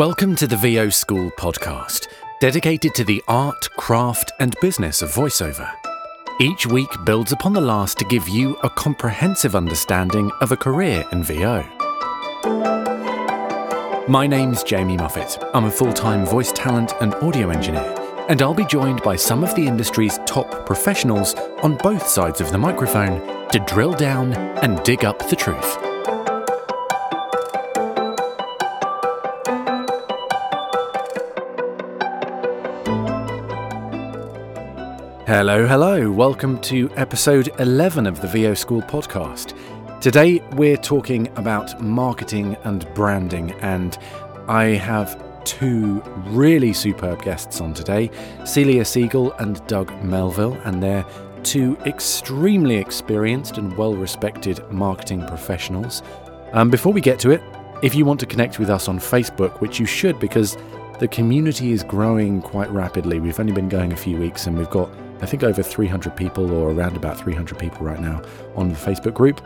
Welcome to the VO School podcast, dedicated to the art, craft, and business of voiceover. Each week builds upon the last to give you a comprehensive understanding of a career in VO. My name's Jamie Muffett. I'm a full time voice talent and audio engineer, and I'll be joined by some of the industry's top professionals on both sides of the microphone to drill down and dig up the truth. Hello, hello. Welcome to episode 11 of the VO School podcast. Today we're talking about marketing and branding, and I have two really superb guests on today Celia Siegel and Doug Melville, and they're two extremely experienced and well respected marketing professionals. Um, before we get to it, if you want to connect with us on Facebook, which you should because the community is growing quite rapidly, we've only been going a few weeks and we've got I think over 300 people, or around about 300 people right now, on the Facebook group.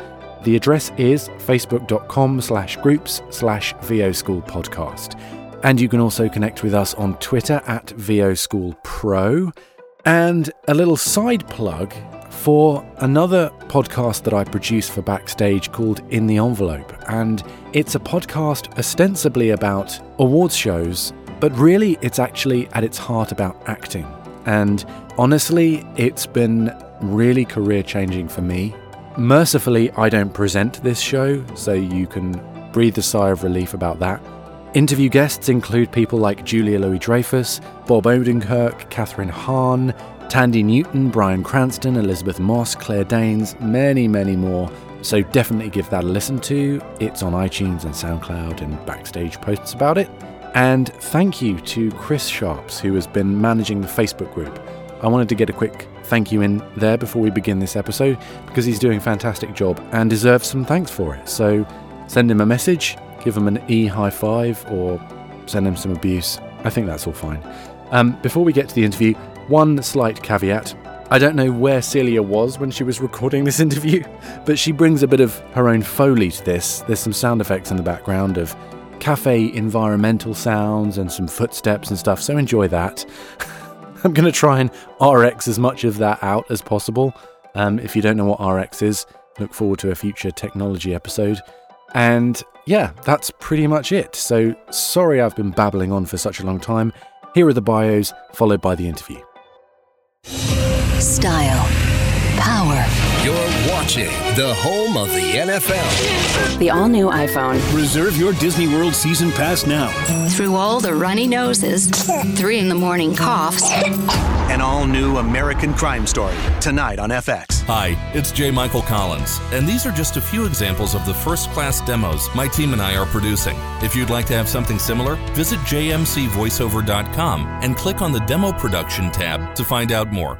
The address is facebook.com slash groups slash VO School Podcast. And you can also connect with us on Twitter at VO School Pro. And a little side plug for another podcast that I produce for Backstage called In the Envelope. And it's a podcast ostensibly about awards shows, but really it's actually at its heart about acting. And honestly, it's been really career changing for me. Mercifully, I don't present this show, so you can breathe a sigh of relief about that. Interview guests include people like Julia Louis Dreyfus, Bob Odenkirk, Kathryn Hahn, Thandie Newton, Bryan Cranston, Elisabeth Moss, Claire Danes, many, many more. So definitely give that a listen to. It's on iTunes and SoundCloud and backstage posts about it. And thank you to Chris Sharps, who has been managing the Facebook group. I wanted to get a quick thank you in there before we begin this episode because he's doing a fantastic job and deserves some thanks for it. So send him a message, give him an E high five, or send him some abuse. I think that's all fine. Um, before we get to the interview, one slight caveat. I don't know where Celia was when she was recording this interview, but she brings a bit of her own foley to this. There's some sound effects in the background of cafe environmental sounds and some footsteps and stuff, so enjoy that. I'm going to try and RX as much of that out as possible. Um, if you don't know what RX is, look forward to a future technology episode. And yeah, that's pretty much it. So sorry I've been babbling on for such a long time. Here are the bios, followed by the interview. Style, power, You're watching the home of the NFL. The all new iPhone. Reserve your Disney World season pass now. through all the runny noses, three in the morning coughs, An all new American crime story tonight on FX. Hi, it's J. Michael Collins, and these are just a few examples of the first class demos my team and I are producing. If you'd like to have something similar, visit jmcvoiceover.com and click on the Demo Production tab to find out more.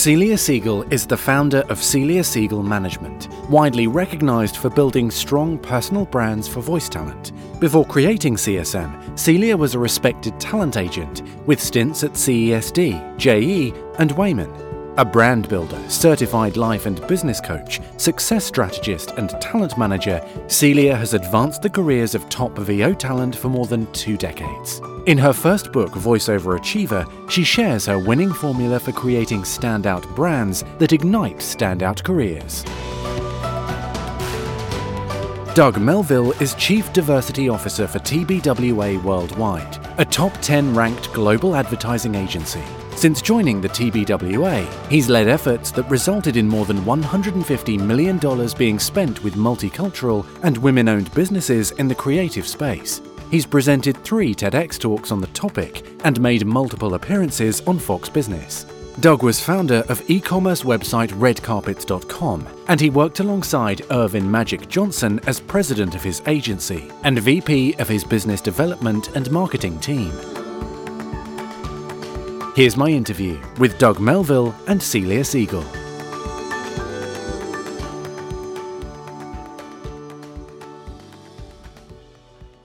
Celia Siegel is the founder of Celia Siegel Management, widely recognized for building strong personal brands for voice talent. Before creating CSM, Celia was a respected talent agent with stints at CESD, JE, and Wayman. A brand builder, certified life and business coach, success strategist, and talent manager, Celia has advanced the careers of top VO talent for more than two decades. In her first book, Voiceover Achiever, she shares her winning formula for creating standout brands that ignite standout careers. Doug Melville is Chief Diversity Officer for TBWA Worldwide, a top 10 ranked global advertising agency. Since joining the TBWA, he's led efforts that resulted in more than $150 million being spent with multicultural and women owned businesses in the creative space. He's presented three TEDx talks on the topic and made multiple appearances on Fox Business. Doug was founder of e commerce website redcarpets.com, and he worked alongside Earvin Magic Johnson as president of his agency and VP of his business development and marketing team. Here's my interview with Doug Melville and Celia Siegel.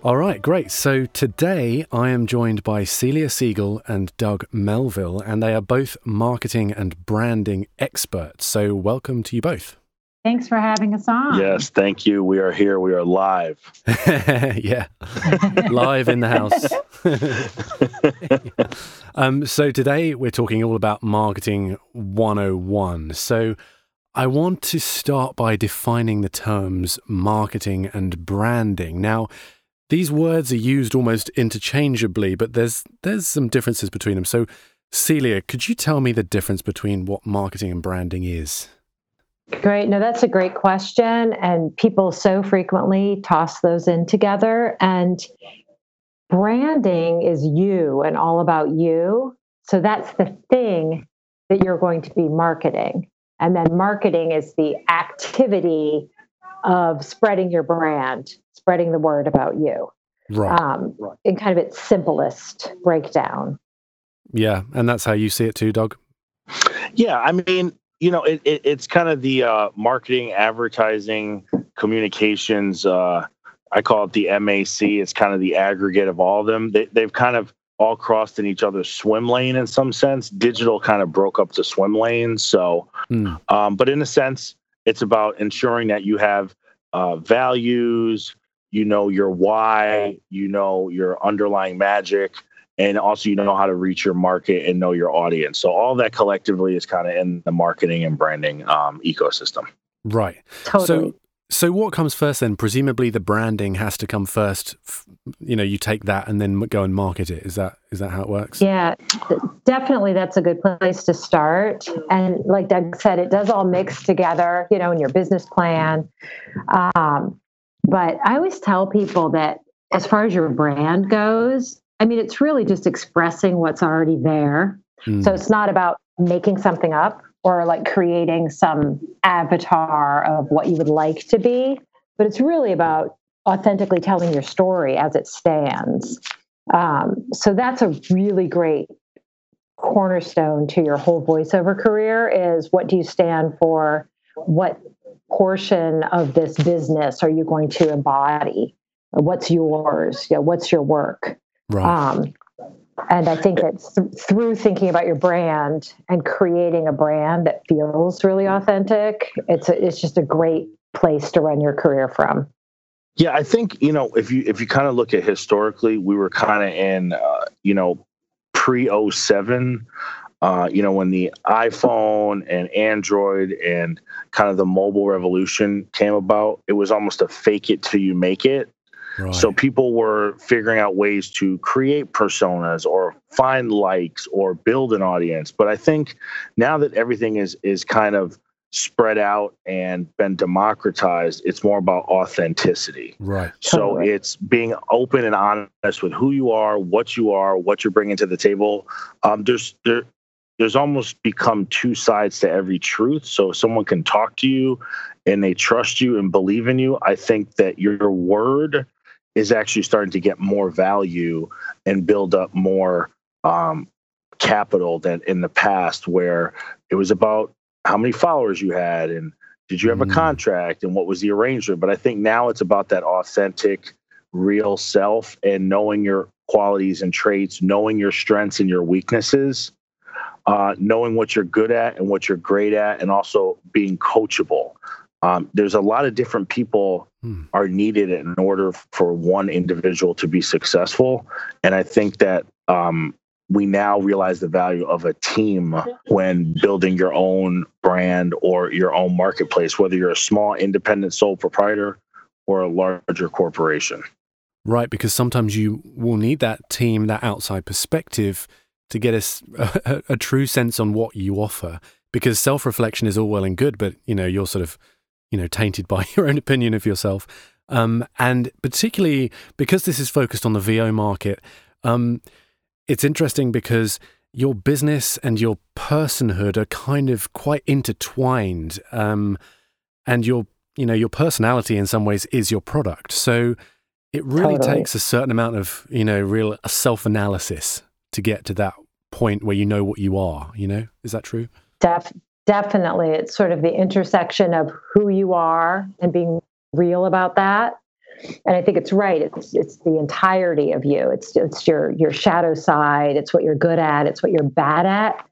All right, great. So today I am joined by Celia Siegel and Doug Melville, and they are both marketing and branding experts. So welcome to you both. Thanks for having us on. Yes, thank you. We are here. We are live. yeah, live in the house. um, so today we're talking all about marketing 101. So I want to start by defining the terms marketing and branding. Now, these words are used almost interchangeably, but there's there's some differences between them. So, Celia, could you tell me the difference between what marketing and branding is? Great. No, that's a great question. And people so frequently toss those in together. And branding is you and all about you. So that's the thing that you're going to be marketing. And then marketing is the activity of spreading your brand spreading the word about you. Right. Um, in kind of its simplest breakdown. Yeah, and that's how you see it too, Doug. Yeah, I mean, you know, it, it, it's kind of the uh, marketing, advertising, communications. Uh, I call it the MAC. It's kind of the aggregate of all of them. They, they've kind of all crossed in each other's swim lane in some sense. Digital kind of broke up the swim lanes. So, mm. um, but in a sense, it's about ensuring that you have uh, values, you know your why, you know your underlying magic, and also you know how to reach your market and know your audience. So all that collectively is kind of in the marketing and branding um, ecosystem. Right. Totally. So so what comes first then? Presumably the branding has to come first. You know, you take that and then go and market it. Is that is that how it works? Yeah, definitely. That's a good place to start. And like Doug said, it does all mix together. You know, in your business plan. Um, but I always tell people that as far as your brand goes, I mean, it's really just expressing what's already there. Mm. So it's not about making something up or like creating some avatar of what you would like to be, but it's really about authentically telling your story as it stands. Um, so that's a really great cornerstone to your whole voiceover career is what do you stand for? What portion of this business are you going to embody? What's yours? You know, what's your work? Right. Um, and I think that th- through thinking about your brand and creating a brand that feels really authentic, it's a, it's just a great place to run your career from. Yeah, I think you know if you if you kind of look at historically, we were kind of in uh, you know pre 07 uh, you know, when the iPhone and Android and kind of the mobile revolution came about, it was almost a fake it till you make it. Right. So people were figuring out ways to create personas or find likes or build an audience. But I think now that everything is is kind of spread out and been democratized, it's more about authenticity. Right. So it's being open and honest with who you are, what you are, what you're bringing to the table. Um, there's there there's almost become two sides to every truth. So if someone can talk to you and they trust you and believe in you, I think that your word is actually starting to get more value and build up more um, capital than in the past, where it was about how many followers you had and did you have a mm. contract and what was the arrangement. But I think now it's about that authentic, real self and knowing your qualities and traits, knowing your strengths and your weaknesses uh, knowing what you're good at and what you're great at, and also being coachable. Um, there's a lot of different people hmm. are needed in order for one individual to be successful, and I think that um, we now realize the value of a team when building your own brand or your own marketplace, whether you're a small independent sole proprietor or a larger corporation. Right, because sometimes you will need that team, that outside perspective to get a, a, a true sense on what you offer. Because self reflection is all well and good, but you know you're sort of you know tainted by your own opinion of yourself. Um, and particularly because this is focused on the VO market, um, it's interesting because your business and your personhood are kind of quite intertwined, um, and your you know your personality in some ways is your product. So it really totally. takes a certain amount of you know real self analysis to get to that point where you know what you are, you know? Is that true? Def- definitely. It's sort of the intersection of who you are and being real about that And I think it's right. It's it's the entirety of you. It's it's your your shadow side. It's what you're good at. It's what you're bad at.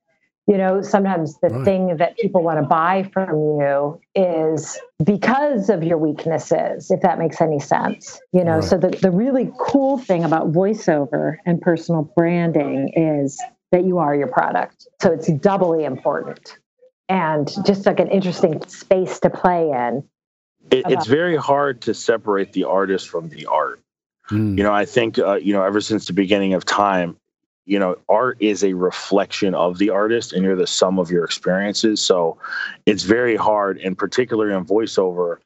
You know, sometimes the right. thing that people want to buy from you is because of your weaknesses, if that makes any sense. You know, right. so the, the really cool thing about voiceover and personal branding is that you are your product. So it's doubly important and just like an interesting space to play in. It, it's very hard to separate the artist from the art. Mm. You know, I think, uh, you know, ever since the beginning of time, you know art is a reflection of the artist and you're the sum of your experiences. So it's very hard and particularly in voiceover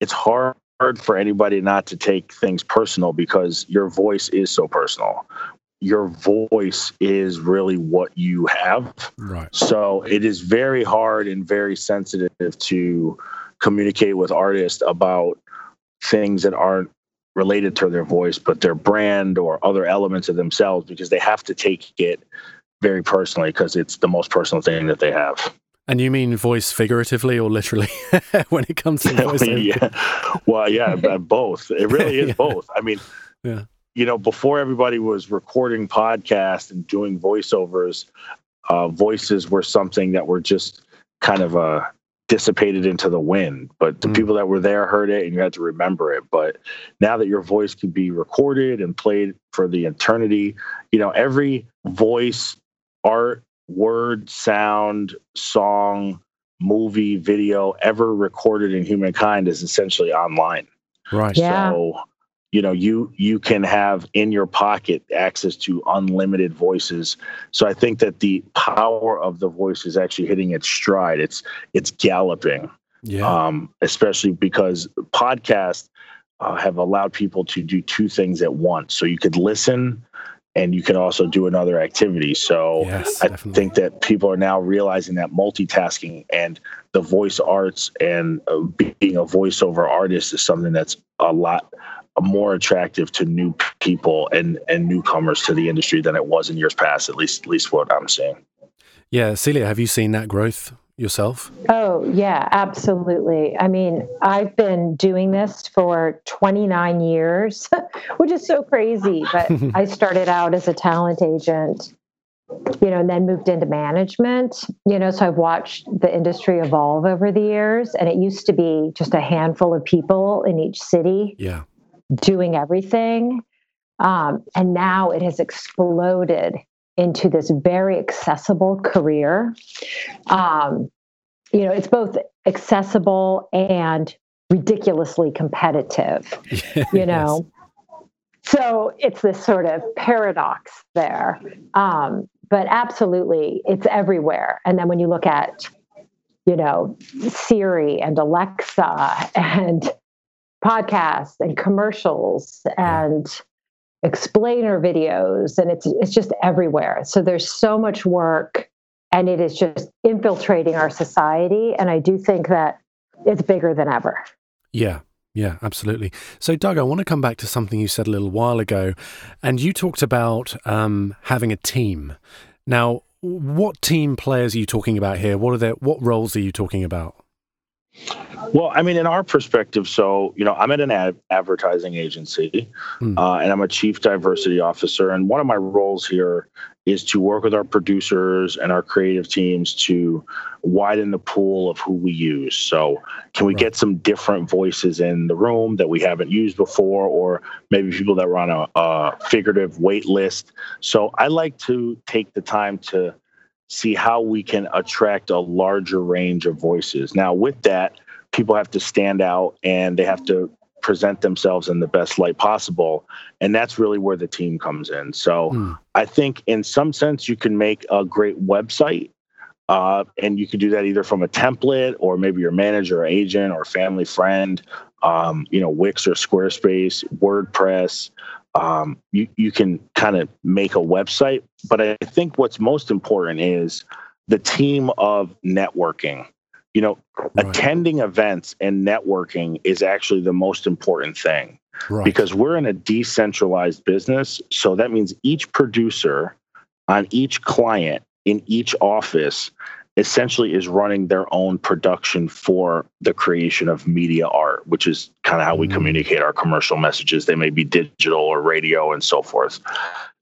it's hard for anybody not to take things personal because your voice is so personal. Your voice is really what you have. Right. So it is very hard and very sensitive to communicate with artists about things that aren't related to their voice, but their brand or other elements of themselves because they have to take it very personally because it's the most personal thing that they have. And you mean voice figuratively or literally when it comes to voice? yeah. Well, yeah, both. It really is yeah. both. I mean, yeah. you know, before everybody was recording podcasts and doing voiceovers, uh, voices were something that were just kind of a dissipated into the wind. But the mm. people that were there heard it and you had to remember it. But now that your voice can be recorded and played for the eternity, you know, every voice, art, word, sound, song, movie, video ever recorded in humankind is essentially online. Right. Yeah. So you know you you can have in your pocket access to unlimited voices. So i think that the power of the voice is actually hitting its stride. It's it's galloping. Yeah. um, especially because podcasts uh, have allowed people to do two things at once. So you could listen and you can also do another activity. So yes, i think that people are now realizing that multitasking and the voice arts and uh, being a voiceover artist is something that's a lot more attractive to new people and and newcomers to the industry than it was in years past. At least, at least what I'm seeing. Yeah, Celia, have you seen that growth yourself? Oh, yeah, absolutely. I mean, I've been doing this for 29 years, which is so crazy. But I started out as a talent agent, you know, and then moved into management, you know, so I've watched the industry evolve over the years. And it used to be just a handful of people in each city. Yeah doing everything. Um, and now it has exploded into this very accessible career. Um, you know, it's both accessible and ridiculously competitive, you know. yes. So it's this sort of paradox there. Um, but absolutely, it's everywhere. And then when you look at, you know, Siri and Alexa and podcasts and commercials and explainer videos and it's it's just everywhere so there's so much work and it is just infiltrating our society and i do think that it's bigger than ever yeah yeah, absolutely. So, Doug, I want to come back to something you said a little while ago, and you talked about um, having a team. Now, what team players are you talking about here? What are their, what roles are you talking about? Well, I mean, in our perspective, so you know, I'm at an ad- advertising agency, mm. uh, and I'm a chief diversity officer. And one of my roles here is to work with our producers and our creative teams to widen the pool of who we use. So, can we right. get some different voices in the room that we haven't used before, or maybe people that run a, a figurative wait list? So, I like to take the time to see how we can attract a larger range of voices. Now, with that, people have to stand out and they have to present themselves in the best light possible. And that's really where the team comes in. So mm. I think, in some sense, you can make a great website. Uh, and you can do that either from a template or maybe your manager or agent or family friend, um, you know, Wix or Squarespace, WordPress, um, you, you can kind of make a website. But I think what's most important is the team of networking. You know, right. attending events and networking is actually the most important thing right. because we're in a decentralized business. So that means each producer on each client in each office essentially is running their own production for the creation of media art, which is kind of how we mm. communicate our commercial messages. They may be digital or radio and so forth.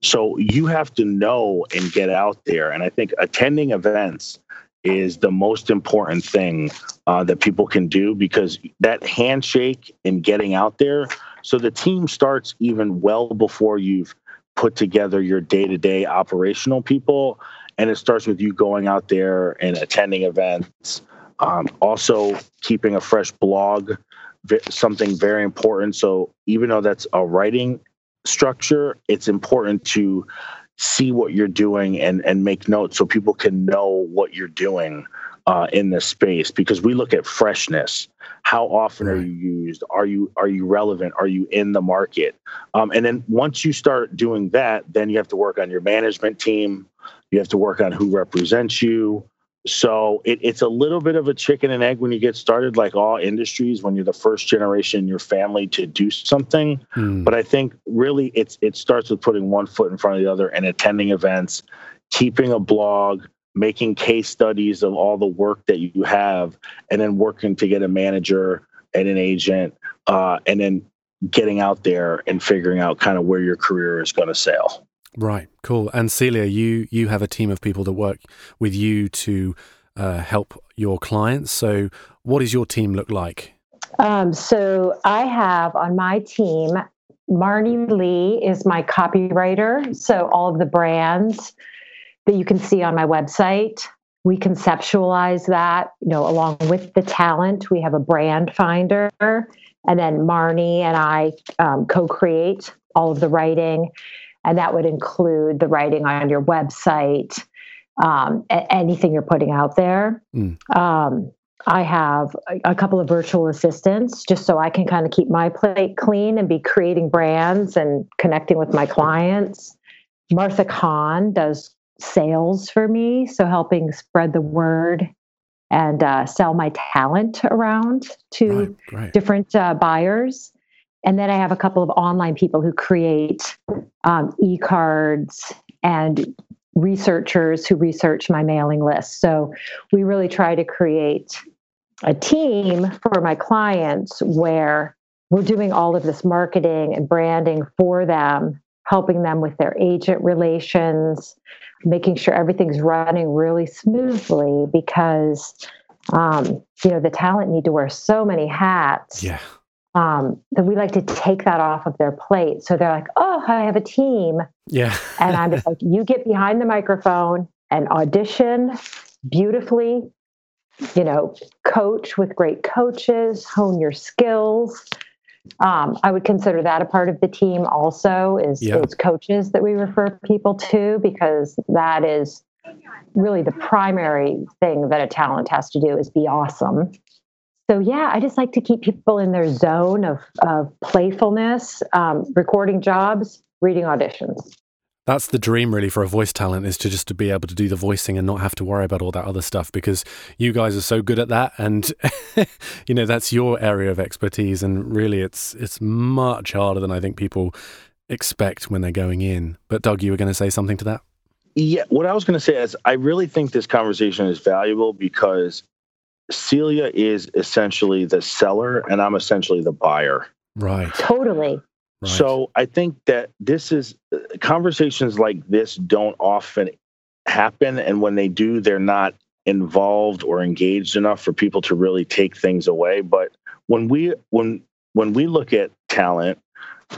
So you have to know and get out there. And I think attending events is the most important thing uh, that people can do because that handshake and getting out there. So the team starts even well before you've put together your day to day operational people and it starts with you going out there and attending events um, also keeping a fresh blog something very important. So even though that's a writing structure it's important to see what you're doing and and make notes so people can know what you're doing uh, in this space because we look at freshness. How often are you used? Are you are you relevant? Are you in the market? Um, and then once you start doing that then you have to work on your management team you have to work on who represents you. So it, it's a little bit of a chicken and egg when you get started, like all industries, when you're the first generation in your family to do something. Mm. But I think really it's it starts with putting one foot in front of the other and attending events, keeping a blog, making case studies of all the work that you have, and then working to get a manager and an agent, uh, and then getting out there and figuring out kind of where your career is going to sail. Right, cool. And Celia, you you have a team of people that work with you to uh, help your clients. So, what does your team look like? Um, so, I have on my team Marnie Lee is my copywriter. So, all of the brands that you can see on my website, we conceptualize that, you know, along with the talent. We have a brand finder, and then Marnie and I um, co-create all of the writing and that would include the writing on your website, um, anything you're putting out there. Mm. Um, I have a, a, couple of virtual assistants just so I can kind of keep my plate clean and be creating brands and connecting with my clients. Martha Kahn does sales for me, so helping spread the word and uh, sell my talent around to right, right. different uh, buyers. And then I have a couple of online people who create um, e cards and researchers who research my mailing list. So we really try to create a team for my clients where we're doing all of this marketing and branding for them, helping them with their agent relations, making sure everything's running really smoothly because um, you know the talent need to wear so many hats. Yeah um, that we like to take that off of their plate. So they're like, oh, I have a team. Yeah. and I'm just like, you get behind the microphone and audition beautifully, you know, coach with great coaches, hone your skills. Um, I would consider that a part of the team also is, yeah. is coaches that we refer people to because that is really the primary thing that a talent has to do is be awesome so yeah, I just like to keep people in their zone of, of playfulness, um, recording jobs, reading auditions. That's the dream really for a voice talent is to just to be able to do the voicing and not have to worry about all that other stuff because you guys are so good at that and you know that's your area of expertise and really it's it's much harder than I think people expect when they're going in. But Doug, you were going to say something to that? Yeah, what I was going to say is I really think this conversation is valuable because Celia is essentially the seller and I'm essentially the buyer. Right. Totally. Right. So I think that this is conversations like this don't often happen. And when they do, they're not involved or engaged enough for people to really take things away. But when we when when we look at talent,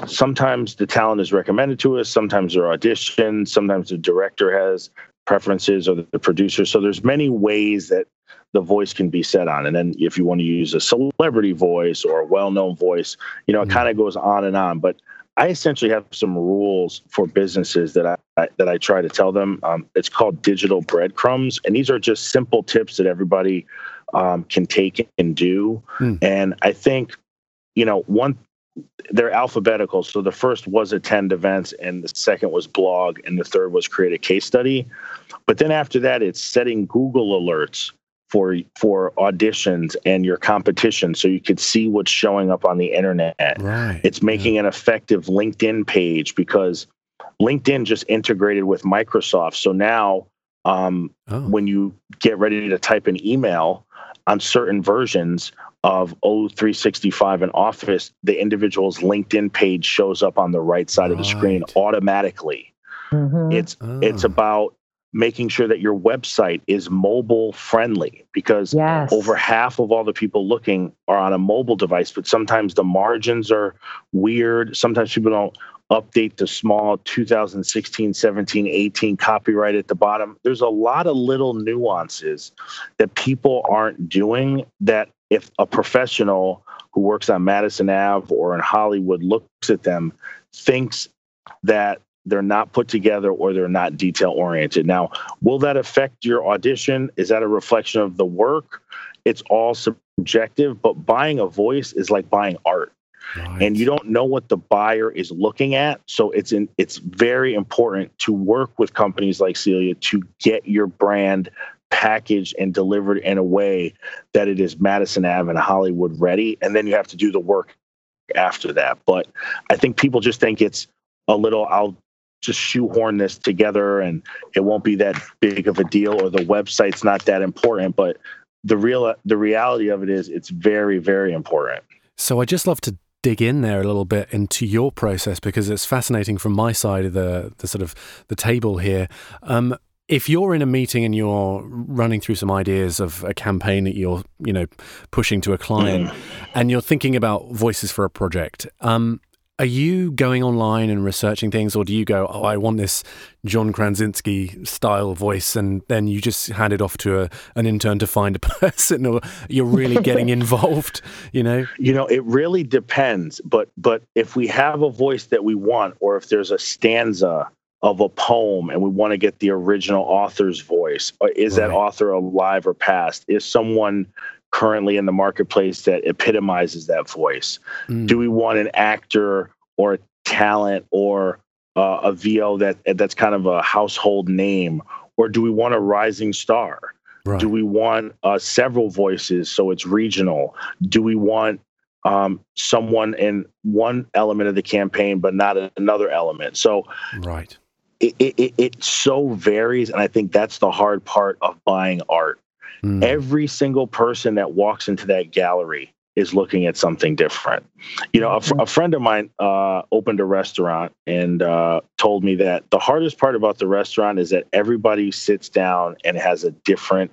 sometimes the talent is recommended to us, sometimes they're auditioned, sometimes the director has preferences or the producer. So there's many ways that the voice can be set on. And then if you want to use a celebrity voice or a well-known voice, you know, it mm-hmm. kind of goes on and on. But I essentially have some rules for businesses that I, that I try to tell them. Um, it's called digital breadcrumbs, and these are just simple tips that everybody um, can take and do. Mm. And I think, you know, one they're alphabetical. So the first was attend events, and the second was blog, and the third was create a case study. But then after that, it's setting Google alerts for for auditions and your competition so you could see what's showing up on the internet. Right. It's making yeah. an effective LinkedIn page because LinkedIn just integrated with Microsoft. So now um, oh. when you get ready to type an email on certain versions of O365 and Office, the individual's LinkedIn page shows up on the right side right. of the screen automatically. Mm-hmm. It's oh. it's about making sure that your website is mobile friendly because yes. over half of all the people looking are on a mobile device but sometimes the margins are weird sometimes people don't update the small 2016 17 18 copyright at the bottom there's a lot of little nuances that people aren't doing that if a professional who works on madison ave or in hollywood looks at them thinks that they're not put together or they're not detail oriented. Now, will that affect your audition? Is that a reflection of the work? It's all subjective, but buying a voice is like buying art. And you don't know what the buyer is looking at, so it's in, it's very important to work with companies like Celia to get your brand packaged and delivered in a way that it is Madison Ave and Hollywood ready, and then you have to do the work after that. But I think people just think it's a little I'll just shoehorn this together and it won't be that big of a deal or the website's not that important but the real the reality of it is it's very very important so i just love to dig in there a little bit into your process because it's fascinating from my side of the the sort of the table here um, if you're in a meeting and you're running through some ideas of a campaign that you're you know pushing to a client mm. and you're thinking about voices for a project um, are you going online and researching things, or do you go, "Oh, I want this John Krasinski style voice," and then you just hand it off to a, an intern to find a person, or you're really getting involved? You know, you know, it really depends. But but if we have a voice that we want, or if there's a stanza of a poem and we want to get the original author's voice, is right. that author alive or past? Is someone currently in the marketplace that epitomizes that voice? Mm. Do we want an actor or a talent or uh, a VO that that's kind of a household name, or do we want a rising star? Right. Do we want uh, several voices so it's regional? Do we want um, someone in one element of the campaign but not another element? So, right. It, it, it so varies, and I think that's the hard part of buying art Mm. Every single person that walks into that gallery is looking at something different. You know, a, fr- a friend of mine uh, opened a restaurant and uh, told me that the hardest part about the restaurant is that everybody sits down and has a different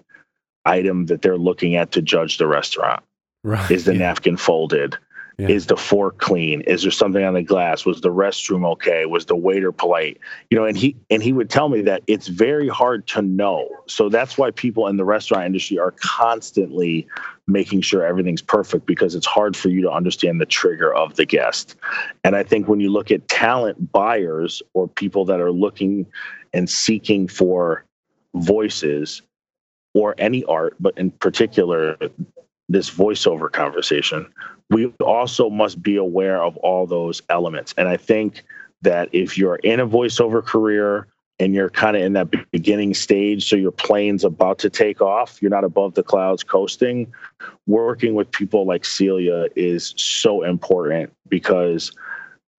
item that they're looking at to judge the restaurant. Right. Is the yeah. napkin folded? Yeah. Is the fork clean? Is there something on the glass? Was the restroom okay? Was the waiter polite? You know, and he and he would tell me that it's very hard to know. So that's why people in the restaurant industry are constantly making sure everything's perfect because it's hard for you to understand the trigger of the guest. And I think when you look at talent buyers or people that are looking and seeking for voices or any art, but in particular this voiceover conversation, we also must be aware of all those elements. And I think that if you're in a voiceover career and you're kind of in that beginning stage, so your plane's about to take off, you're not above the clouds coasting, working with people like Celia is so important because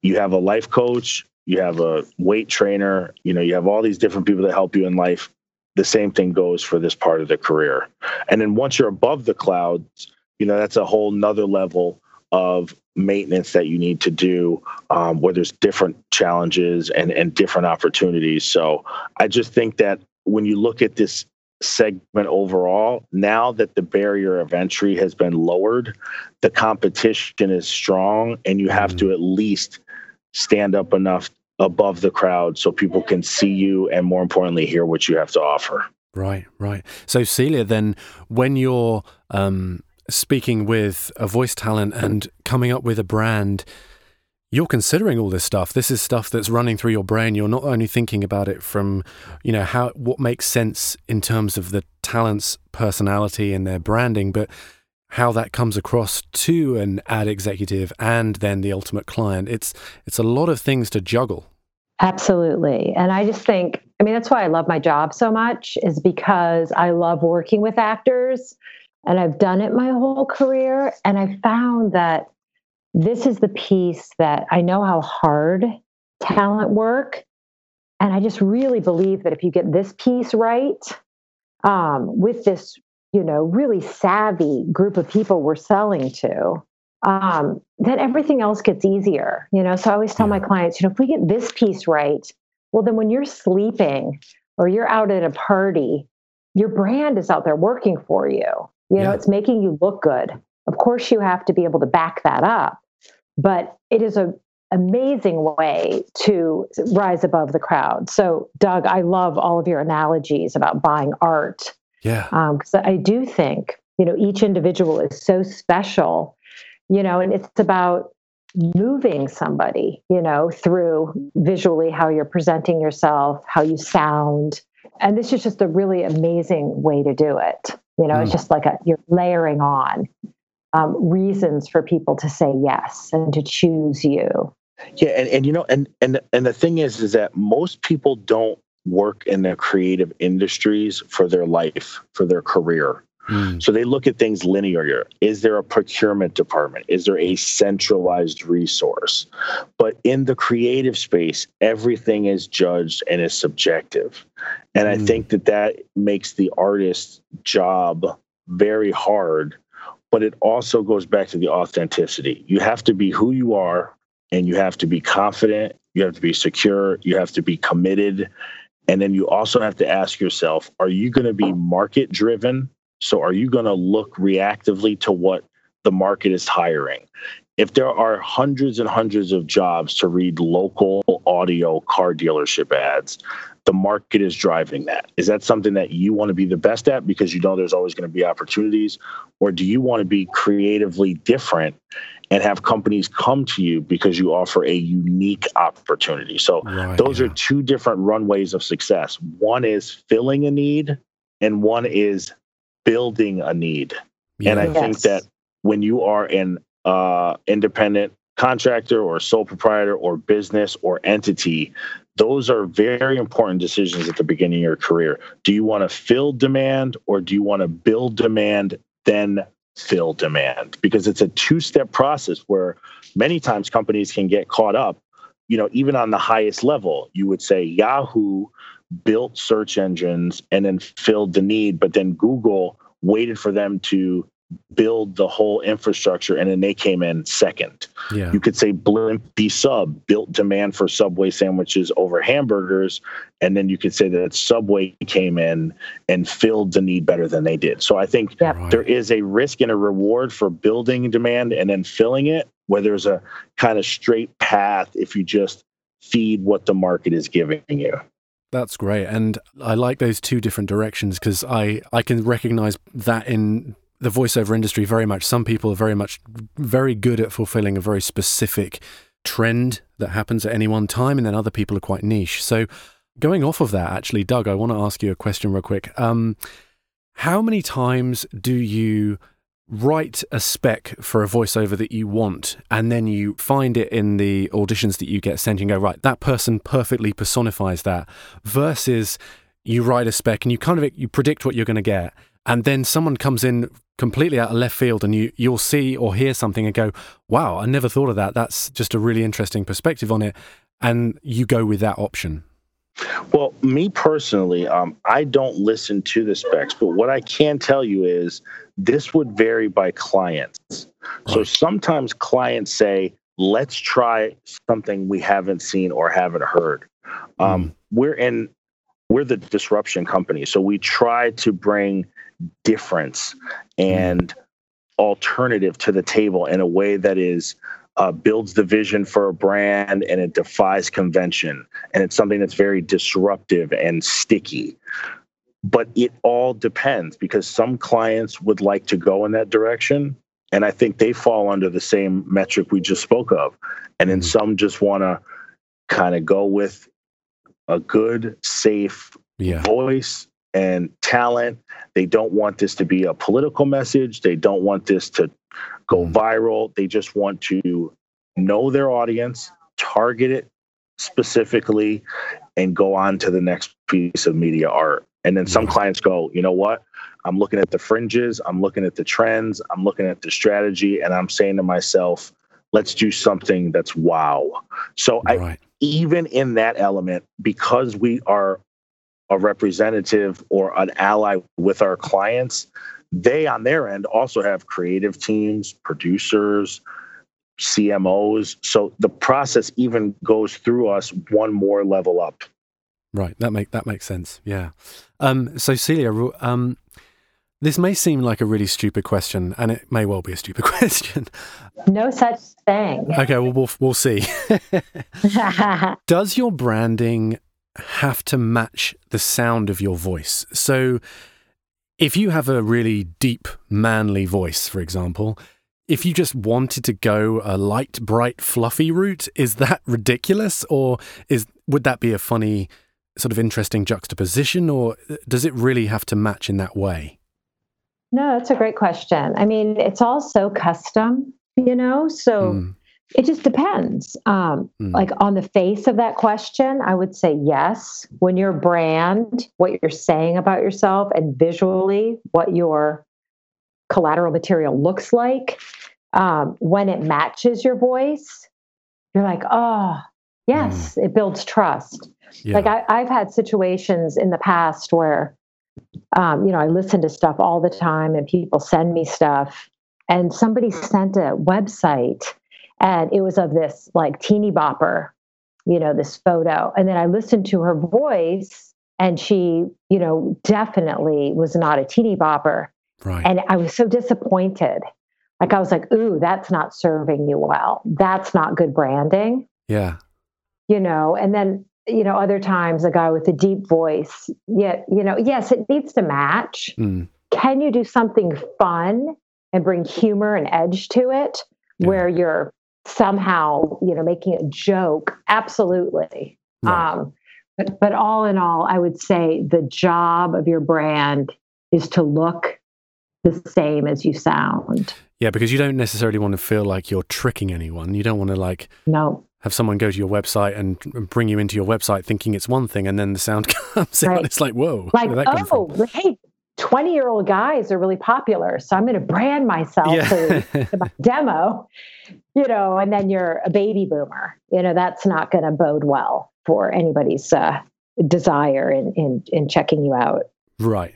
you have a life coach, you have a weight trainer, you know, you have all these different people that help you in life. The same thing goes for this part of the career. And then once you're above the clouds, you know that's a whole nother level of maintenance that you need to do um, where there's different challenges and, and different opportunities. So i just think that when you look at this segment overall now that the barrier of entry has been lowered the competition is strong and you have mm. to at least stand up enough above the crowd so people can see you and more importantly hear what you have to offer. Right right. So celia then when you're um speaking with a voice talent and coming up with a brand, you're considering all this stuff. This is stuff that's running through your brain. You're not only thinking about it from, you know, how what makes sense in terms of the talent's personality and their branding, but how that comes across to an ad executive and then the ultimate client. It's it's a lot of things to juggle. Absolutely. And I just think, I mean, that's why I love my job so much, is because I love working with actors and I've done it my whole career. And I found that this is the piece that I know how hard talent work And I just really believe that if you get this piece right, um, with this, you know, really savvy group of people we're selling to, um, then everything else gets easier. You know, so I always tell my clients, you know, if we get this piece right, well, then when you're sleeping or you're out at a party, your brand is out there working for you. You know, it's making you look good. Of course, you have to be able to back that up, but it is a amazing way to rise above the crowd. So, Doug, I love all of your analogies about buying art. Yeah. Because um, I do think, you know, each individual is so special, you know, and it's about moving somebody, you know, through visually how you're presenting yourself, how you sound. And this is just a really amazing way to do it. You know, mm. it's just like a, you're layering on um, reasons for people to say yes and to choose you. Yeah, and, and you know, and and and the thing is, is that most people don't work in the creative industries for their life, for their career. Mm. So they look at things linear. Is there a procurement department? Is there a centralized resource? But in the creative space, everything is judged and is subjective. And mm. I think that that makes the artist's job very hard. But it also goes back to the authenticity. You have to be who you are and you have to be confident, you have to be secure, you have to be committed. And then you also have to ask yourself are you going to be market driven? So, are you going to look reactively to what the market is hiring? If there are hundreds and hundreds of jobs to read local audio car dealership ads, the market is driving that. Is that something that you want to be the best at because you know there's always going to be opportunities? Or do you want to be creatively different and have companies come to you because you offer a unique opportunity. So right, those yeah. are two different runways of success. One is filling a need and one is building a need. Yes. And I think that when you are an uh, independent contractor or sole proprietor or business or entity, those are very important decisions at the beginning of your career. Do you want to fill demand or do you want to build demand, then fill demand because it's a two step process where many times companies can get caught up. You know, even on the highest level, you would say Yahoo built search engines and then filled the need, but then Google waited for them to build the whole infrastructure and then they came in second. Yeah. You could say Blimpie Sub built demand for Subway sandwiches over hamburgers. And then you could say that Subway came in and filled the need better than they did. So I think yep. there is a risk and a reward for building demand and then filling it, where there's a kind of straight path if you just feed what the market is giving you. That's great. And I like those two different directions because I, I can recognize that in the voiceover industry very much. Some people are very much very good at fulfilling a very specific trend that happens at any one time, and then other people are quite niche. So, going off of that, actually, Doug, I want to ask you a question real quick. Um, how many times do you write a spec for a voiceover that you want and then you find it in the auditions that you get sent and go right that person perfectly personifies that versus you write a spec and you kind of you predict what you're going to get and then someone comes in completely out of left field and you you'll see or hear something and go wow i never thought of that. That's just a really interesting perspective on it and you go with that option. Well me personally um, i don't listen to the specs but what i can tell you is this would vary by clients. So sometimes clients say let's try something we haven't seen or haven't heard. Um, mm. we're in we're the disruption company so we try to bring difference and alternative to the table in a way that is uh, builds the vision for a brand and it defies convention. And it's something that's very disruptive and sticky but it all depends because some clients would like to go in that direction and i think they fall under the same metric we just spoke of and then mm-hmm. some just want to kind of go with a good safe yeah. voice and talent. They don't want this to be a political message. They don't want this to go mm. viral. They just want to know their audience, target it specifically, and go on to the next piece of media art. And then some clients go, you know what? I'm looking at the fringes, I'm looking at the trends, I'm looking at the strategy, and I'm saying to myself, let's do something that's wow. So Right. I even in that element, because we are a representative or an ally with our clients, they on their end also have creative teams, producers, CMOs. So the process even goes through us one more level up. Right. That make that makes sense. Yeah. Um, so Celia, um, this may seem like a really stupid question, and it may well be a stupid question. No such thing. Okay. Well, we'll we'll see. Does your branding have to match the sound of your voice? So, if you have a really deep, manly voice, for example, if you just wanted to go a light, bright, fluffy route, is that ridiculous, or is would that be a funny, sort of interesting juxtaposition, or does it really have to match in that way? No, that's a great question. I mean, it's all so custom, you know, so Mm, it just depends. Um, mm, like on the face of that question, I would say yes. When your brand, what you're saying about yourself, and visually what your collateral material looks like, um, when it matches your voice, you're like, oh, yes, it builds trust. yeah. Like I, I've had situations in the past where, um, you know, I listen to stuff all the time and people send me stuff. And somebody sent a website and it was of this like teeny bopper, you know, this photo. And then I listened to her voice and she, you know, definitely was not a teeny bopper. right. And I was so disappointed. Like I was like, ooh, that's not serving you well. That's not good branding yeah. You know and then you know other times a guy with a deep voice yet you know yes it needs to match Mm, can you do something fun and bring humor and edge to it Yeah. where you're somehow you know making a joke absolutely right. um but but all in all i would say the job of your brand is to look the same as you sound yeah, because you don't necessarily want to feel like you're tricking anyone. You don't want to like no have someone go to your website and and bring you into your website thinking it's one thing, and then the sound comes out. It's like, whoa, like that come from? oh hey 20 year old guys are really popular so i'm going to brand myself to, to my demo you know and then you're a baby boomer you know that's not going to bode well for anybody's uh, desire in, in in checking you out Right,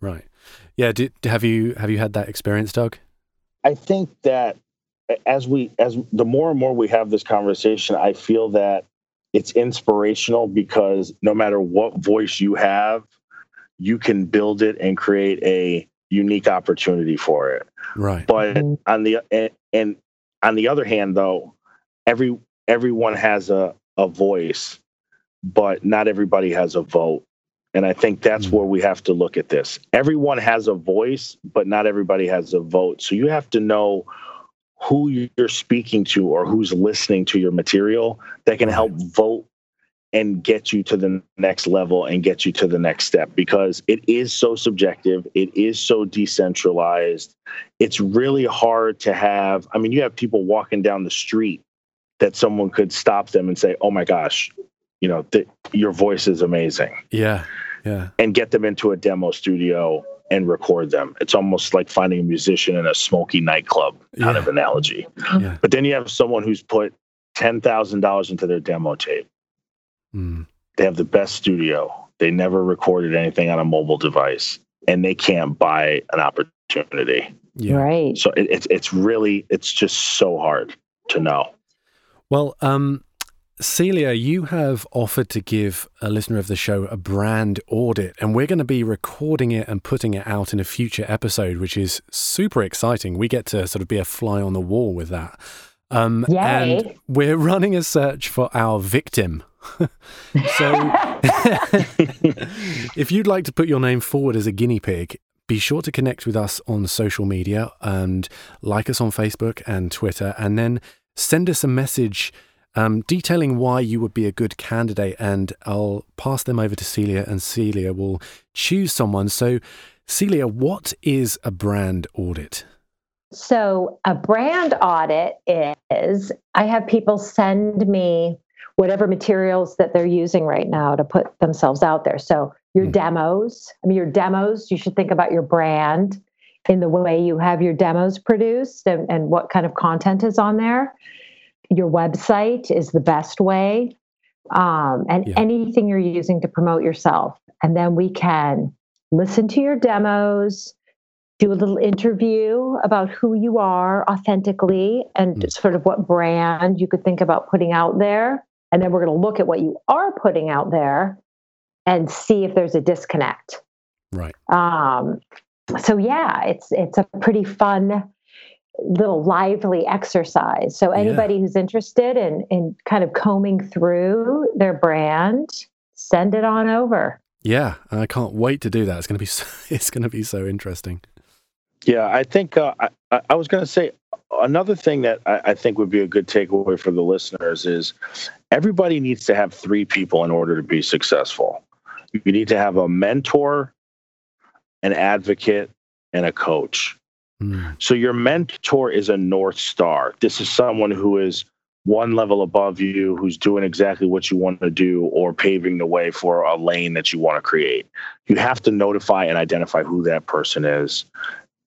right. Yeah. Did, have you have you had that experience, Doug? I think that as we as the more and more we have this conversation, I feel that it's inspirational because no matter what voice you have, you can build it and create a unique opportunity for it. Right. But Mhm. on the and, and on the other hand, though, every everyone has a a voice, but not everybody has a vote. And I think that's Mm. where we have to look at this. Everyone has a voice, but not everybody has a vote. So you have to know who you're speaking to or who's listening to your material that can help vote and get you to the next level and get you to the next step because it is so subjective. It is so decentralized. It's really hard to have. I mean, you have people walking down the street that someone could stop them and say, "Oh my gosh, you know, th- your voice is amazing," Yeah. Yeah. and get them into a demo studio and record them. It's almost like finding a musician in a smoky nightclub kind Yeah. of analogy. Yeah. But then you have someone who's put ten thousand dollars into their demo tape. Mm. They have the best studio. They never recorded anything on a mobile device, and they can't buy an opportunity. Yeah. right So it, it's it's really it's just so hard to know. Well, um, Celia, you have offered to give a listener of the show a brand audit, and we're going to be recording it and putting it out in a future episode, which is super exciting. We get to sort of be a fly on the wall with that. Um, Yay. And we're running a search for our victim. so if you'd like to put your name forward as a guinea pig, be sure to connect with us on social media and like us on Facebook and Twitter, and then send us a message um, detailing why you would be a good candidate. And I'll pass them over to Celia, and Celia will choose someone. So, Celia, what is a brand audit? So, a brand audit is I have people send me whatever materials that they're using right now to put themselves out there. So, your Mm. demos, I mean, your demos, you should think about your brand in the way you have your demos produced and, and what kind of content is on there. Your website is the best way, um, and yeah. anything you're using to promote yourself. And then we can listen to your demos, do a little interview about who you are authentically and mm. sort of what brand you could think about putting out there. And then we're going to look at what you are putting out there and see if there's a disconnect. Right. Um, so yeah, it's it's a pretty fun little lively exercise. So anybody yeah. who's interested in in kind of combing through their brand, send it on over. Yeah, I can't wait to do that. It's going to be so, it's going to be so interesting. Yeah, I think uh, I, I was going to say another thing that I, I, think would be a good takeaway for the listeners is everybody needs to have three people in order to be successful. You need to have a mentor, an advocate, and a coach. Mm. So your mentor is a North Star. This is someone who is one level above you, who's doing exactly what you want to do or paving the way for a lane that you want to create. You have to notify and identify who that person is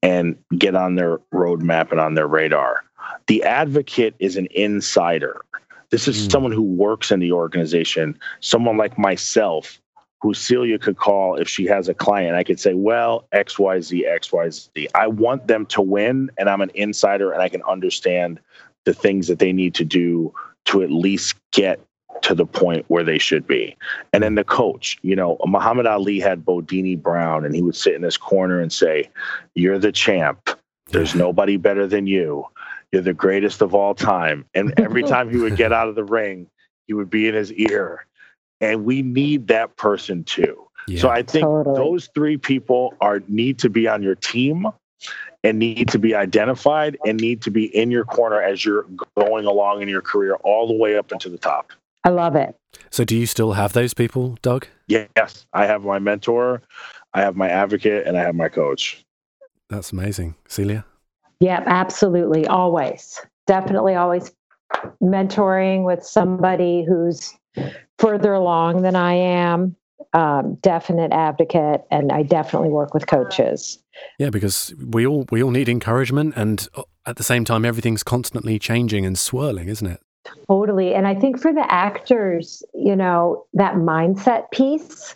and get on their roadmap and on their radar. The advocate is an insider. This is mm. someone who works in the organization, someone like myself who Celia could call if she has a client. I could say, well, XYZ, XYZ. I want them to win, and I'm an insider and I can understand the things that they need to do to at least get to the point where they should be. And then the coach, you know, Muhammad Ali had Bundini Brown, and he would sit in this corner and say, You're the champ. There's nobody better than you. You're the greatest of all time. And every time he would get out of the ring, he would be in his ear and we need that person too. Yeah, so I think totally. those three people are need to be on your team and need to be identified and need to be in your corner as you're going along in your career all the way up into the top. I love it. So do you still have those people, Doug? Yes, I have my mentor, I have my advocate, and I have my coach. That's amazing. Celia? Yeah, absolutely. Always. Definitely always mentoring with somebody who's further along than I am. Um, definite advocate, and I definitely work with coaches. Yeah, because we all we all need encouragement, and uh, at the same time, everything's constantly changing and swirling, isn't it? Totally, and I think for the actors, you know, that mindset piece.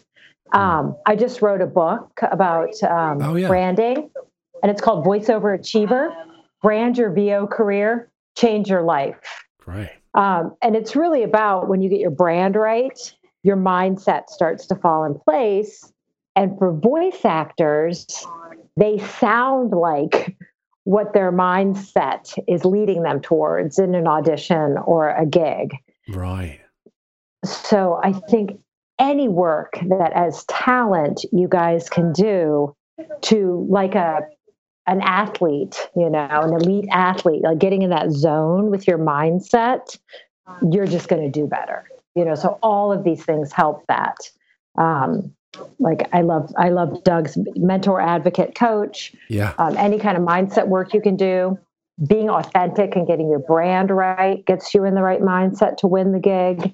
Hmm. Um, I just wrote a book about um, oh, yeah. branding, and it's called Voiceover Achiever: Brand Your VO Career, Change Your Life. Right. Um, and it's really about when you get your brand right, your mindset starts to fall in place. And for voice actors, they sound like what their mindset is leading them towards in an audition or a gig. Right. So I think any work that as talent you guys can do to like a an athlete, you know, an elite athlete, like getting in that zone with your mindset, you're just going to do better. You know, so all of these things help that. Um, like I love, I love Doug's mentor, advocate, coach. Yeah. Um, any kind of mindset work you can do, being authentic and getting your brand right gets you in the right mindset to win the gig.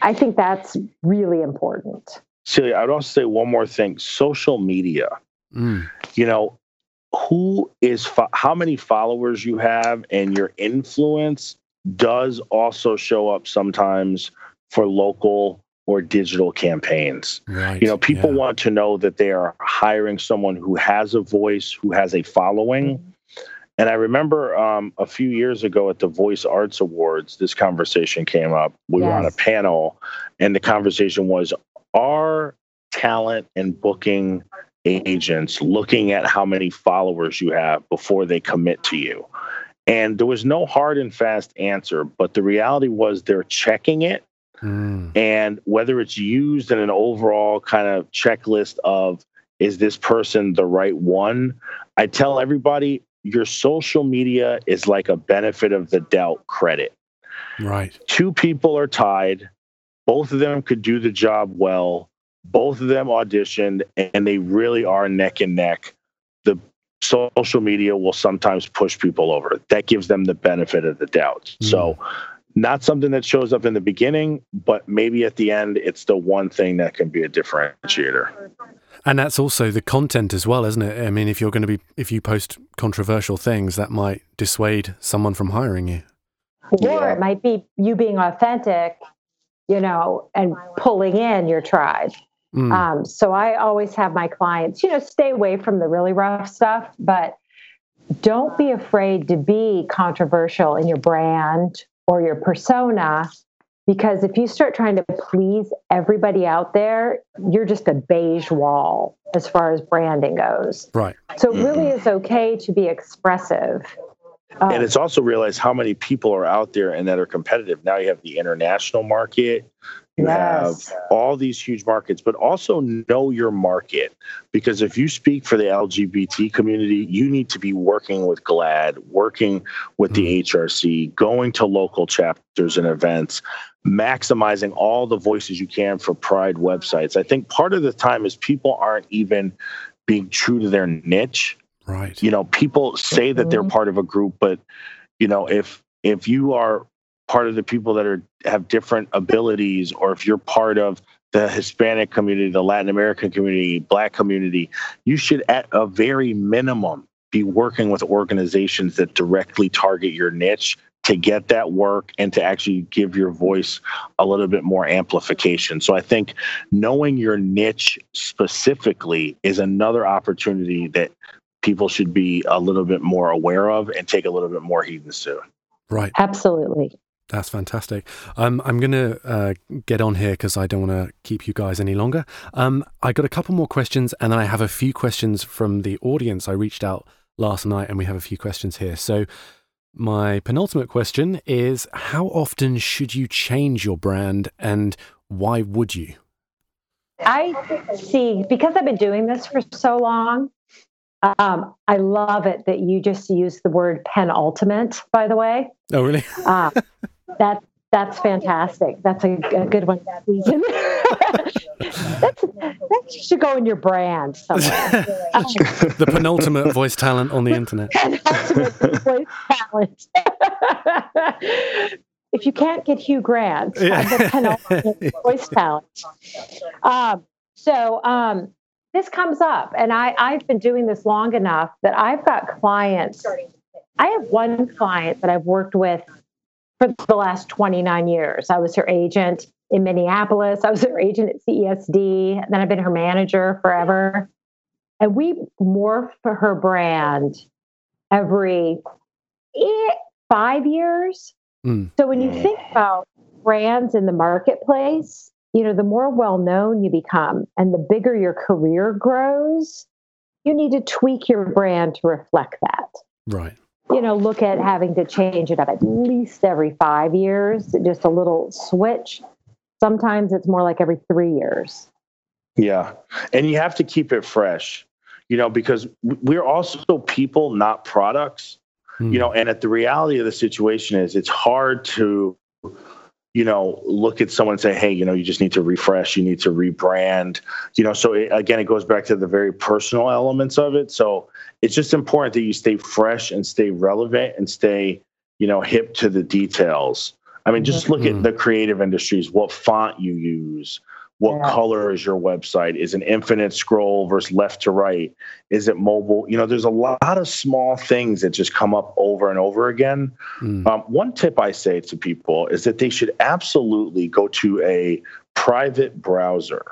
I think that's really important. Celia, I'd also say one more thing: social media. Mm. You know, who is fo- how many followers you have and your influence does also show up sometimes for local or digital campaigns. Right, you know, people yeah. want to know that they are hiring someone who has a voice, who has a following. Mm-hmm. And I remember um, a few years ago at the Voice Arts Awards, this conversation came up. We yes. were on a panel, and the conversation was Are talent and booking agents looking at how many followers you have before they commit to you. And there was no hard and fast answer, but the reality was they're checking it. Mm. And whether it's used in an overall kind of checklist of is this person the right one? I tell everybody your social media is like a benefit of the doubt credit. Right. Two people are tied, both of them could do the job well both of them auditioned and they really are neck and neck. The social media will sometimes push people over. That gives them the benefit of the doubt. Mm. So not something that shows up in the beginning, but maybe at the end, it's the one thing that can be a differentiator. And that's also the content as well, isn't it? I mean, if you're going to be, if you post controversial things, that might dissuade someone from hiring you. Or Yeah. it might be you being authentic, you know, and pulling in your tribe. Mm. Um, so I always have my clients, you know, stay away from the really rough stuff, but don't be afraid to be controversial in your brand or your persona. Because if you start trying to please everybody out there, you're just a beige wall as far as branding goes. right. So it really is okay to be expressive. Um, and it's also realized how many people are out there and that are competitive. Now you have the international market, you Yes. have all these huge markets, but also know your market. Because if you speak for the LGBT community, you need to be working with GLAAD, working with the HRC, going to local chapters and events, maximizing all the voices you can for Pride websites. I think part of the time is people aren't even being true to their niche Right. you know people say that they're Mhm. part of a group but you know if if you are part of the people that are have different abilities or if you're part of the hispanic community the latin american community black community you should at a very minimum be working with organizations that directly target your niche to get that work and to actually give your voice a little bit more amplification. So I think knowing your niche specifically is another opportunity that people should be a little bit more aware of and take a little bit more heed to. Right. absolutely. That's fantastic. Um, I'm going to uh, get on here because I don't want to keep you guys any longer. Um, I got a couple more questions, and then I have a few questions from the audience. I reached out last night, and we have a few questions here. So, my penultimate question is: How often should you change your brand, and why would you? I see because I've been doing this for so long. Um, I love it that you just use the word penultimate. By the way, Oh, really? uh, that that's fantastic. That's a, a good one. Susan. that's, that should go in your brand somewhere. Um, the penultimate voice talent on the internet. voice talent. if you can't get Hugh Grant, have the penultimate voice talent. Um, so um, this comes up, and I, I've been doing this long enough that I've got clients. I have one client that I've worked with for the last 29 years. I was her agent in Minneapolis. I was her agent at CESD. Then I've been her manager forever. And we morph her brand every eh, five years. Mm. So when you think about brands in the marketplace, you know, the more well known you become and the bigger your career grows, you need to tweak your brand to reflect that. Right. You know, look at having to change it up at least every five years, just a little switch. Sometimes it's more like every three years. Yeah. And you have to keep it fresh, you know, because we're also people, not products. Mm. you know and at the reality of the situation is it's hard to you know look at someone and say hey you know you just need to refresh you need to rebrand you know so it, again it goes back to the very personal elements of it. So it's just important that you stay fresh and stay relevant and stay you know hip to the details. I mean just look at mm-hmm. the creative industries what font you use what Yeah. color is your website is an infinite scroll versus left to right is it mobile you know there's a lot of small things that just come up over and over again Mm. um, one tip i say to people is that they should absolutely go to a private browser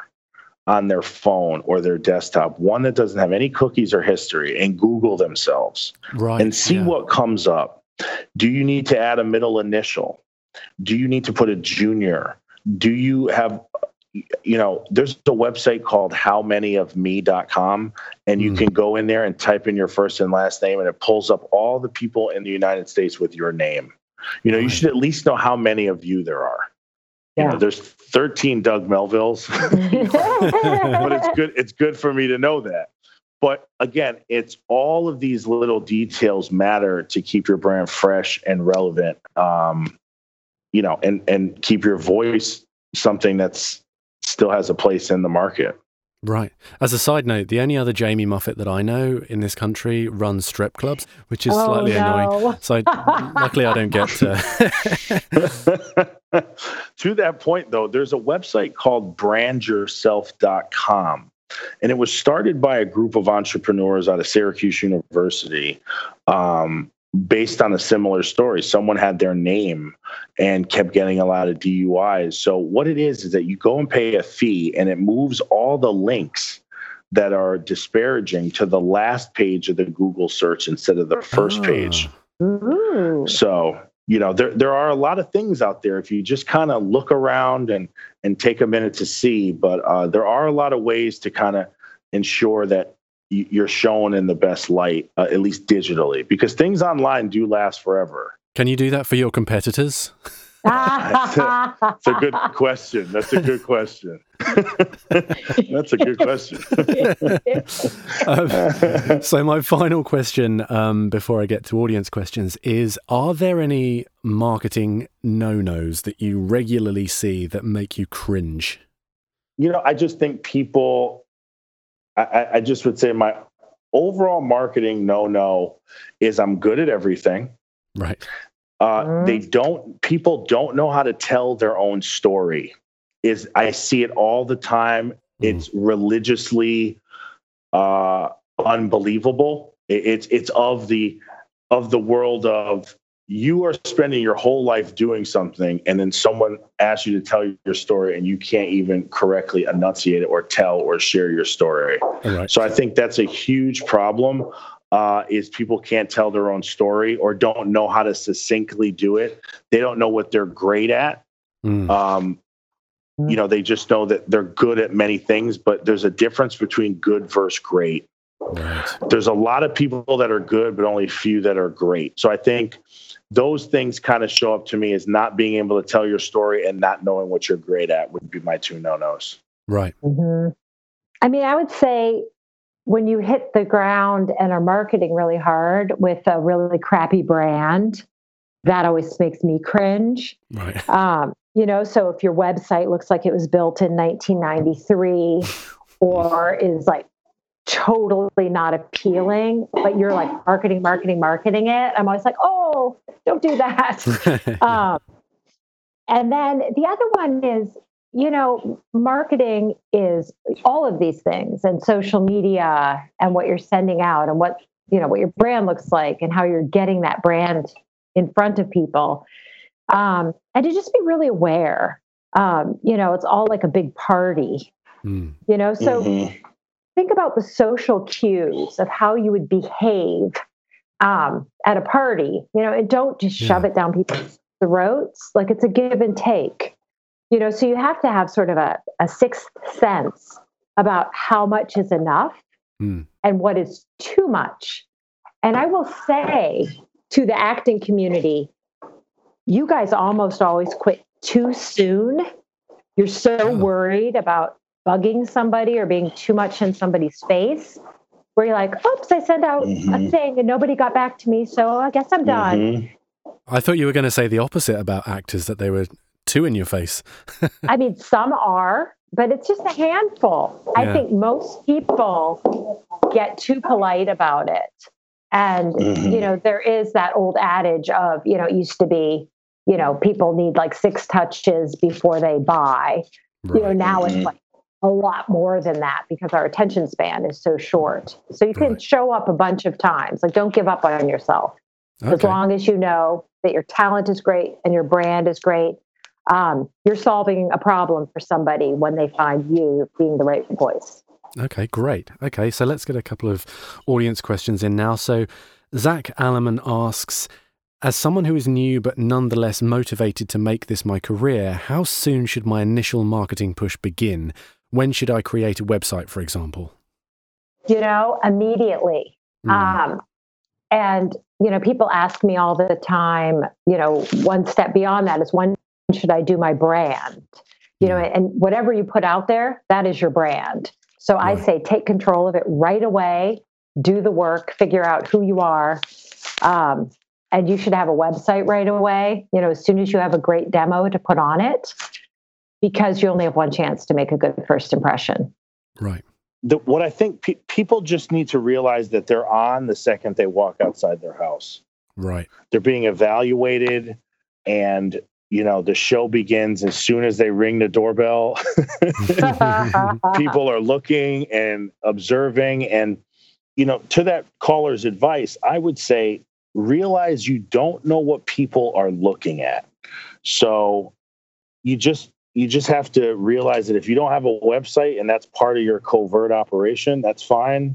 on their phone or their desktop one that doesn't have any cookies or history and google themselves Right. and see yeah. what comes up. Do you need to add a middle initial? Do you need to put a junior? Do you have, you know, there's a website called howmanyofme.com, and you Mm. can go in there and type in your first and last name, and it pulls up all the people in the United States with your name. You know, you should at least know how many of you there are. You know, Yeah. there's 13 Doug Melvilles, but it's good. It's good for me to know that. But again, it's all of these little details matter to keep your brand fresh and relevant. Um, you know, and and keep your voice something that's still has a place in the market. Right. As a side note, the only other Jamie Muffett that I know in this country runs strip clubs, which is Oh, slightly no. annoying. So luckily, I don't get. to. to that point, though, there's a website called brandyourself.com. And it was started by a group of entrepreneurs out of Syracuse University um, based on a similar story. Someone had their name and kept getting a lot of DUIs. So, what it is, is that you go and pay a fee and it moves all the links that are disparaging to the last page of the Google search instead of the first page. Ooh. So, you know, there there are a lot of things out there if you just kind of look around and and take a minute to see. But uh, there are a lot of ways to kind of ensure that y- you're shown in the best light, uh, at least digitally, because things online do last forever. can you do that for your competitors? That's a good question. That's a good question. That's a good question. Um, so my final question um, before I get to audience questions is are there any marketing no-nos that you regularly see that make you cringe you know, I just think people, I- I, I just would say my overall marketing no no is I'm good at everything. right Uh, Mhm. They don't, people don't know how to tell their own story. Is I see it all the time. It's religiously uh, unbelievable. It, it's it's of the of the world of you are spending your whole life doing something, and then someone asks you to tell your story, and you can't even correctly enunciate it or tell or share your story. right So I think that's a huge problem. Uh, is people can't tell their own story or don't know how to succinctly do it. They don't know what they're great at. Mm, Um, you know, they just know that they're good at many things, but there's a difference between good versus great. Right There's a lot of people that are good, but only a few that are great. So I think those things kind of show up to me as not being able to tell your story and not knowing what you're great at would be my two no nos. right Mhm. I mean, I would say when you hit the ground and are marketing really hard with a really crappy brand, that always makes me cringe. right Um, you know, so if your website looks like it was built in 1993 or is like totally not appealing, but you're like marketing, marketing, marketing it, I'm always like, oh, don't do that. um, and then the other one is, you know, marketing is all of these things and social media and what you're sending out and what, you know, what your brand looks like and how you're getting that brand in front of people. Um, and to just be really aware. Um, you know, it's all like a big party, Mm, you know, so Mhm. Think about the social cues of how you would behave um, at a party, you know, and don't just shove it down people's throats. Like it's a give and take, you know, so you have to have sort of a, a sixth sense about how much is enough Mm. and what is too much. And I will say to the acting community, you guys almost always quit too soon. You're so worried about bugging somebody or being too much in somebody's face, where you're like, oops, I sent out a Mhm. thing and nobody got back to me, so I guess I'm done. Mhm. i thought you were going to say the opposite about actors that they were too in your face I mean, some are, but it's just a handful. I think most people get too polite about it. And, Mhm. you know, there is that old adage of, you know, it used to be, you know, people need like six touches before they buy. You know, right now it's like a lot more than that because our attention span is so short. So you can Right. show up a bunch of times. Like, don't give up on yourself as long as you know that your talent is great and your brand is great um, you're solving a problem for somebody when they find you being the right voice Okay, great. Okay, so let's get a couple of audience questions in now. So, Zach Alleman asks As someone who is new but nonetheless motivated to make this my career, how soon should my initial marketing push begin? When should I create a website, for example? you know immediately. Mm, um, and you know people ask me all the time you know one step beyond that is when should i do my brand? You know and whatever you put out there that is your brand. So i Right. say take control of it right away do the work figure out who you are. Um, and you should have a website right away you know as soon as you have a great demo to put on it because you only have one chance to make a good first impression right. the, what I think pe- people just need to realize that they're on the second they walk outside their house. Right. They're being evaluated, and you know the show begins as soon as they ring the doorbell. people are looking and observing, and you know, to that caller's advice, I would say realize you don't know what people are looking at. So you just you just have to realize that if you don't have a website and that's part of your covert operation, that's fine.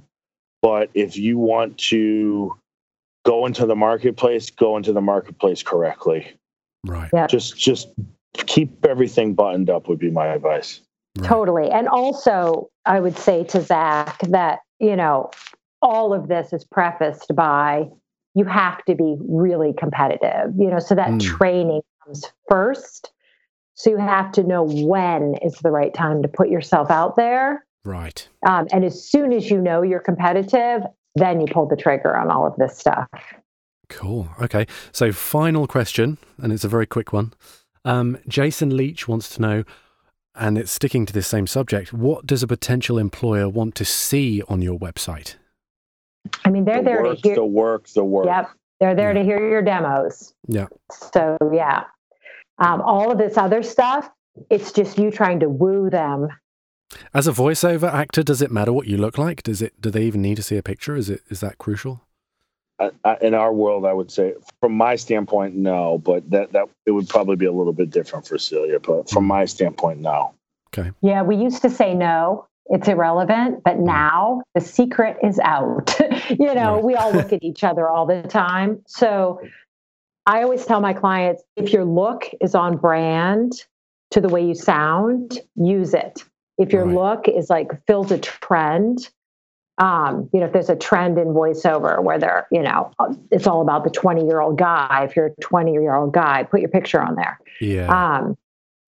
But if you want to go into the marketplace, go into the marketplace correctly. Right. Yeah. Just just keep everything buttoned up would be my advice. Right. Totally. And also, I would say to Zach that, you know, all of this is prefaced by you have to be really competitive, you know, so that Mm. training comes first. So you have to know when is the right time to put yourself out there. Right. Um, and as soon as you know you're competitive, then you pull the trigger on all of this stuff. Cool. Okay. So, final question, and it's a very quick one. Um, Jason Leach wants to know, and it's sticking to this same subject what does a potential employer want to see on your website? I mean, they're the there work, to hear. the work, the work. Yep. They're there Yeah. to hear your demos. Yeah. So, yeah. Um, all of this other stuff, it's just you trying to woo them. As a voiceover actor, does it matter what you look like? Does it? Do they even need to see a picture? Is it? Is that crucial? I, I, in our world, I would say, from my standpoint, no. But that that it would probably be a little bit different for Celia. But from my standpoint, no. Okay. Yeah, we used to say no, it's irrelevant, but now the secret is out. you know, Right. we all look at each other all the time. So I always tell my clients if your look is on brand to the way you sound, use it. If your Right. look is like fills a trend, um, you know, if there's a trend in voiceover where they're, you know, it's all about the 20 year old guy. If you're a 20 year old guy, put your picture on there. Yeah. Um,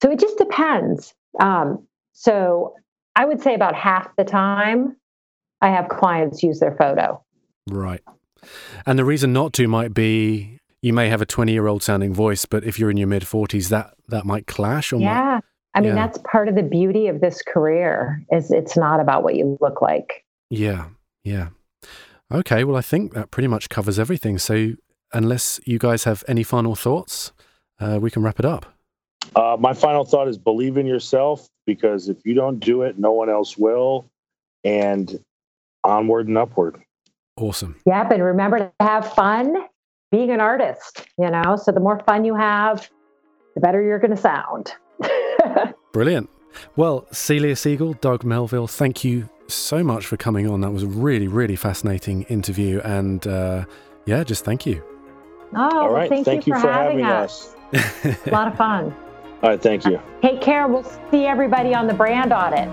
so it just depends. Um, so I would say about half the time I have clients use their photo. right. And the reason not to might be you may have a 20 year old sounding voice, but if you're in your mid 40s, that, that might clash or might. Yeah. I mean, Yeah. that's part of the beauty of this career is it's not about what you look like. Yeah. Yeah. Okay. Well, I think that pretty much covers everything. So, unless you guys have any final thoughts, uh, we can wrap it up. Uh, my final thought is believe in yourself because if you don't do it, no one else will. And onward and upward. Awesome. Yep. And remember to have fun being an artist, you know? So the more fun you have, the better you're going to sound. Brilliant. Well, Celia Siegel, Doug Melville, thank you so much for coming on. That was a really, really fascinating interview. And uh, yeah, just thank you. Oh, All well, right. thank, you, for, having, us. us. A lot of fun. All right. Thank you. Take care. We'll see everybody on the brand audit.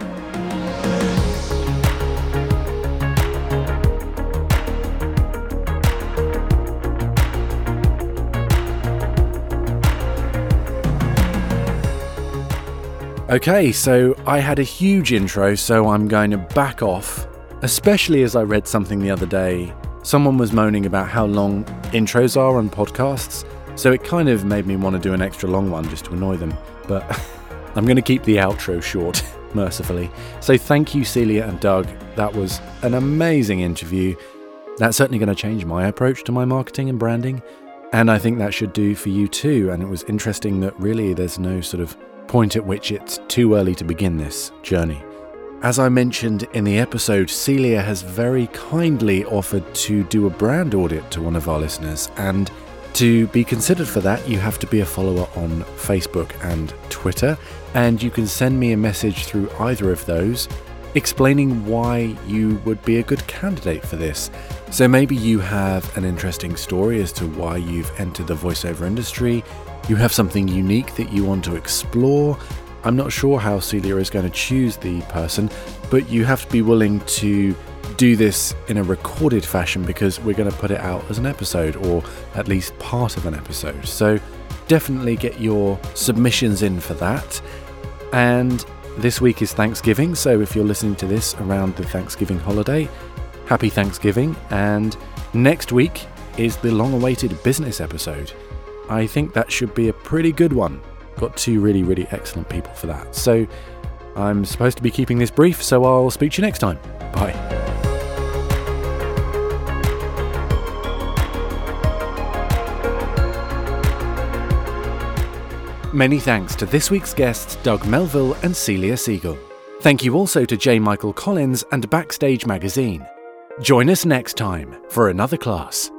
Okay, so I had a huge intro, so I'm going to back off, especially as I read something the other day. Someone was moaning about how long intros are on podcasts, so it kind of made me want to do an extra long one just to annoy them. But I'm going to keep the outro short, mercifully. So thank you, Celia and Doug. That was an amazing interview. That's certainly going to change my approach to my marketing and branding. And I think that should do for you too. And it was interesting that really there's no sort of point at which it's too early to begin this journey. As I mentioned in the episode, Celia has very kindly offered to do a brand audit to one of our listeners. And to be considered for that, you have to be a follower on Facebook and Twitter. And you can send me a message through either of those explaining why you would be a good candidate for this. So maybe you have an interesting story as to why you've entered the voiceover industry, you have something unique that you want to explore. I'm not sure how Celia is going to choose the person, but you have to be willing to do this in a recorded fashion because we're going to put it out as an episode or at least part of an episode. So definitely get your submissions in for that. And this week is Thanksgiving, so if you're listening to this around the Thanksgiving holiday, happy Thanksgiving. And next week is the long awaited business episode. I think that should be a pretty good one. Got two really, really excellent people for that. So I'm supposed to be keeping this brief, so I'll speak to you next time. Bye. Many thanks to this week's guests Doug Melville and Celia Siegel. Thank you also to J. Michael Collins and Backstage Magazine. Join us next time for another class.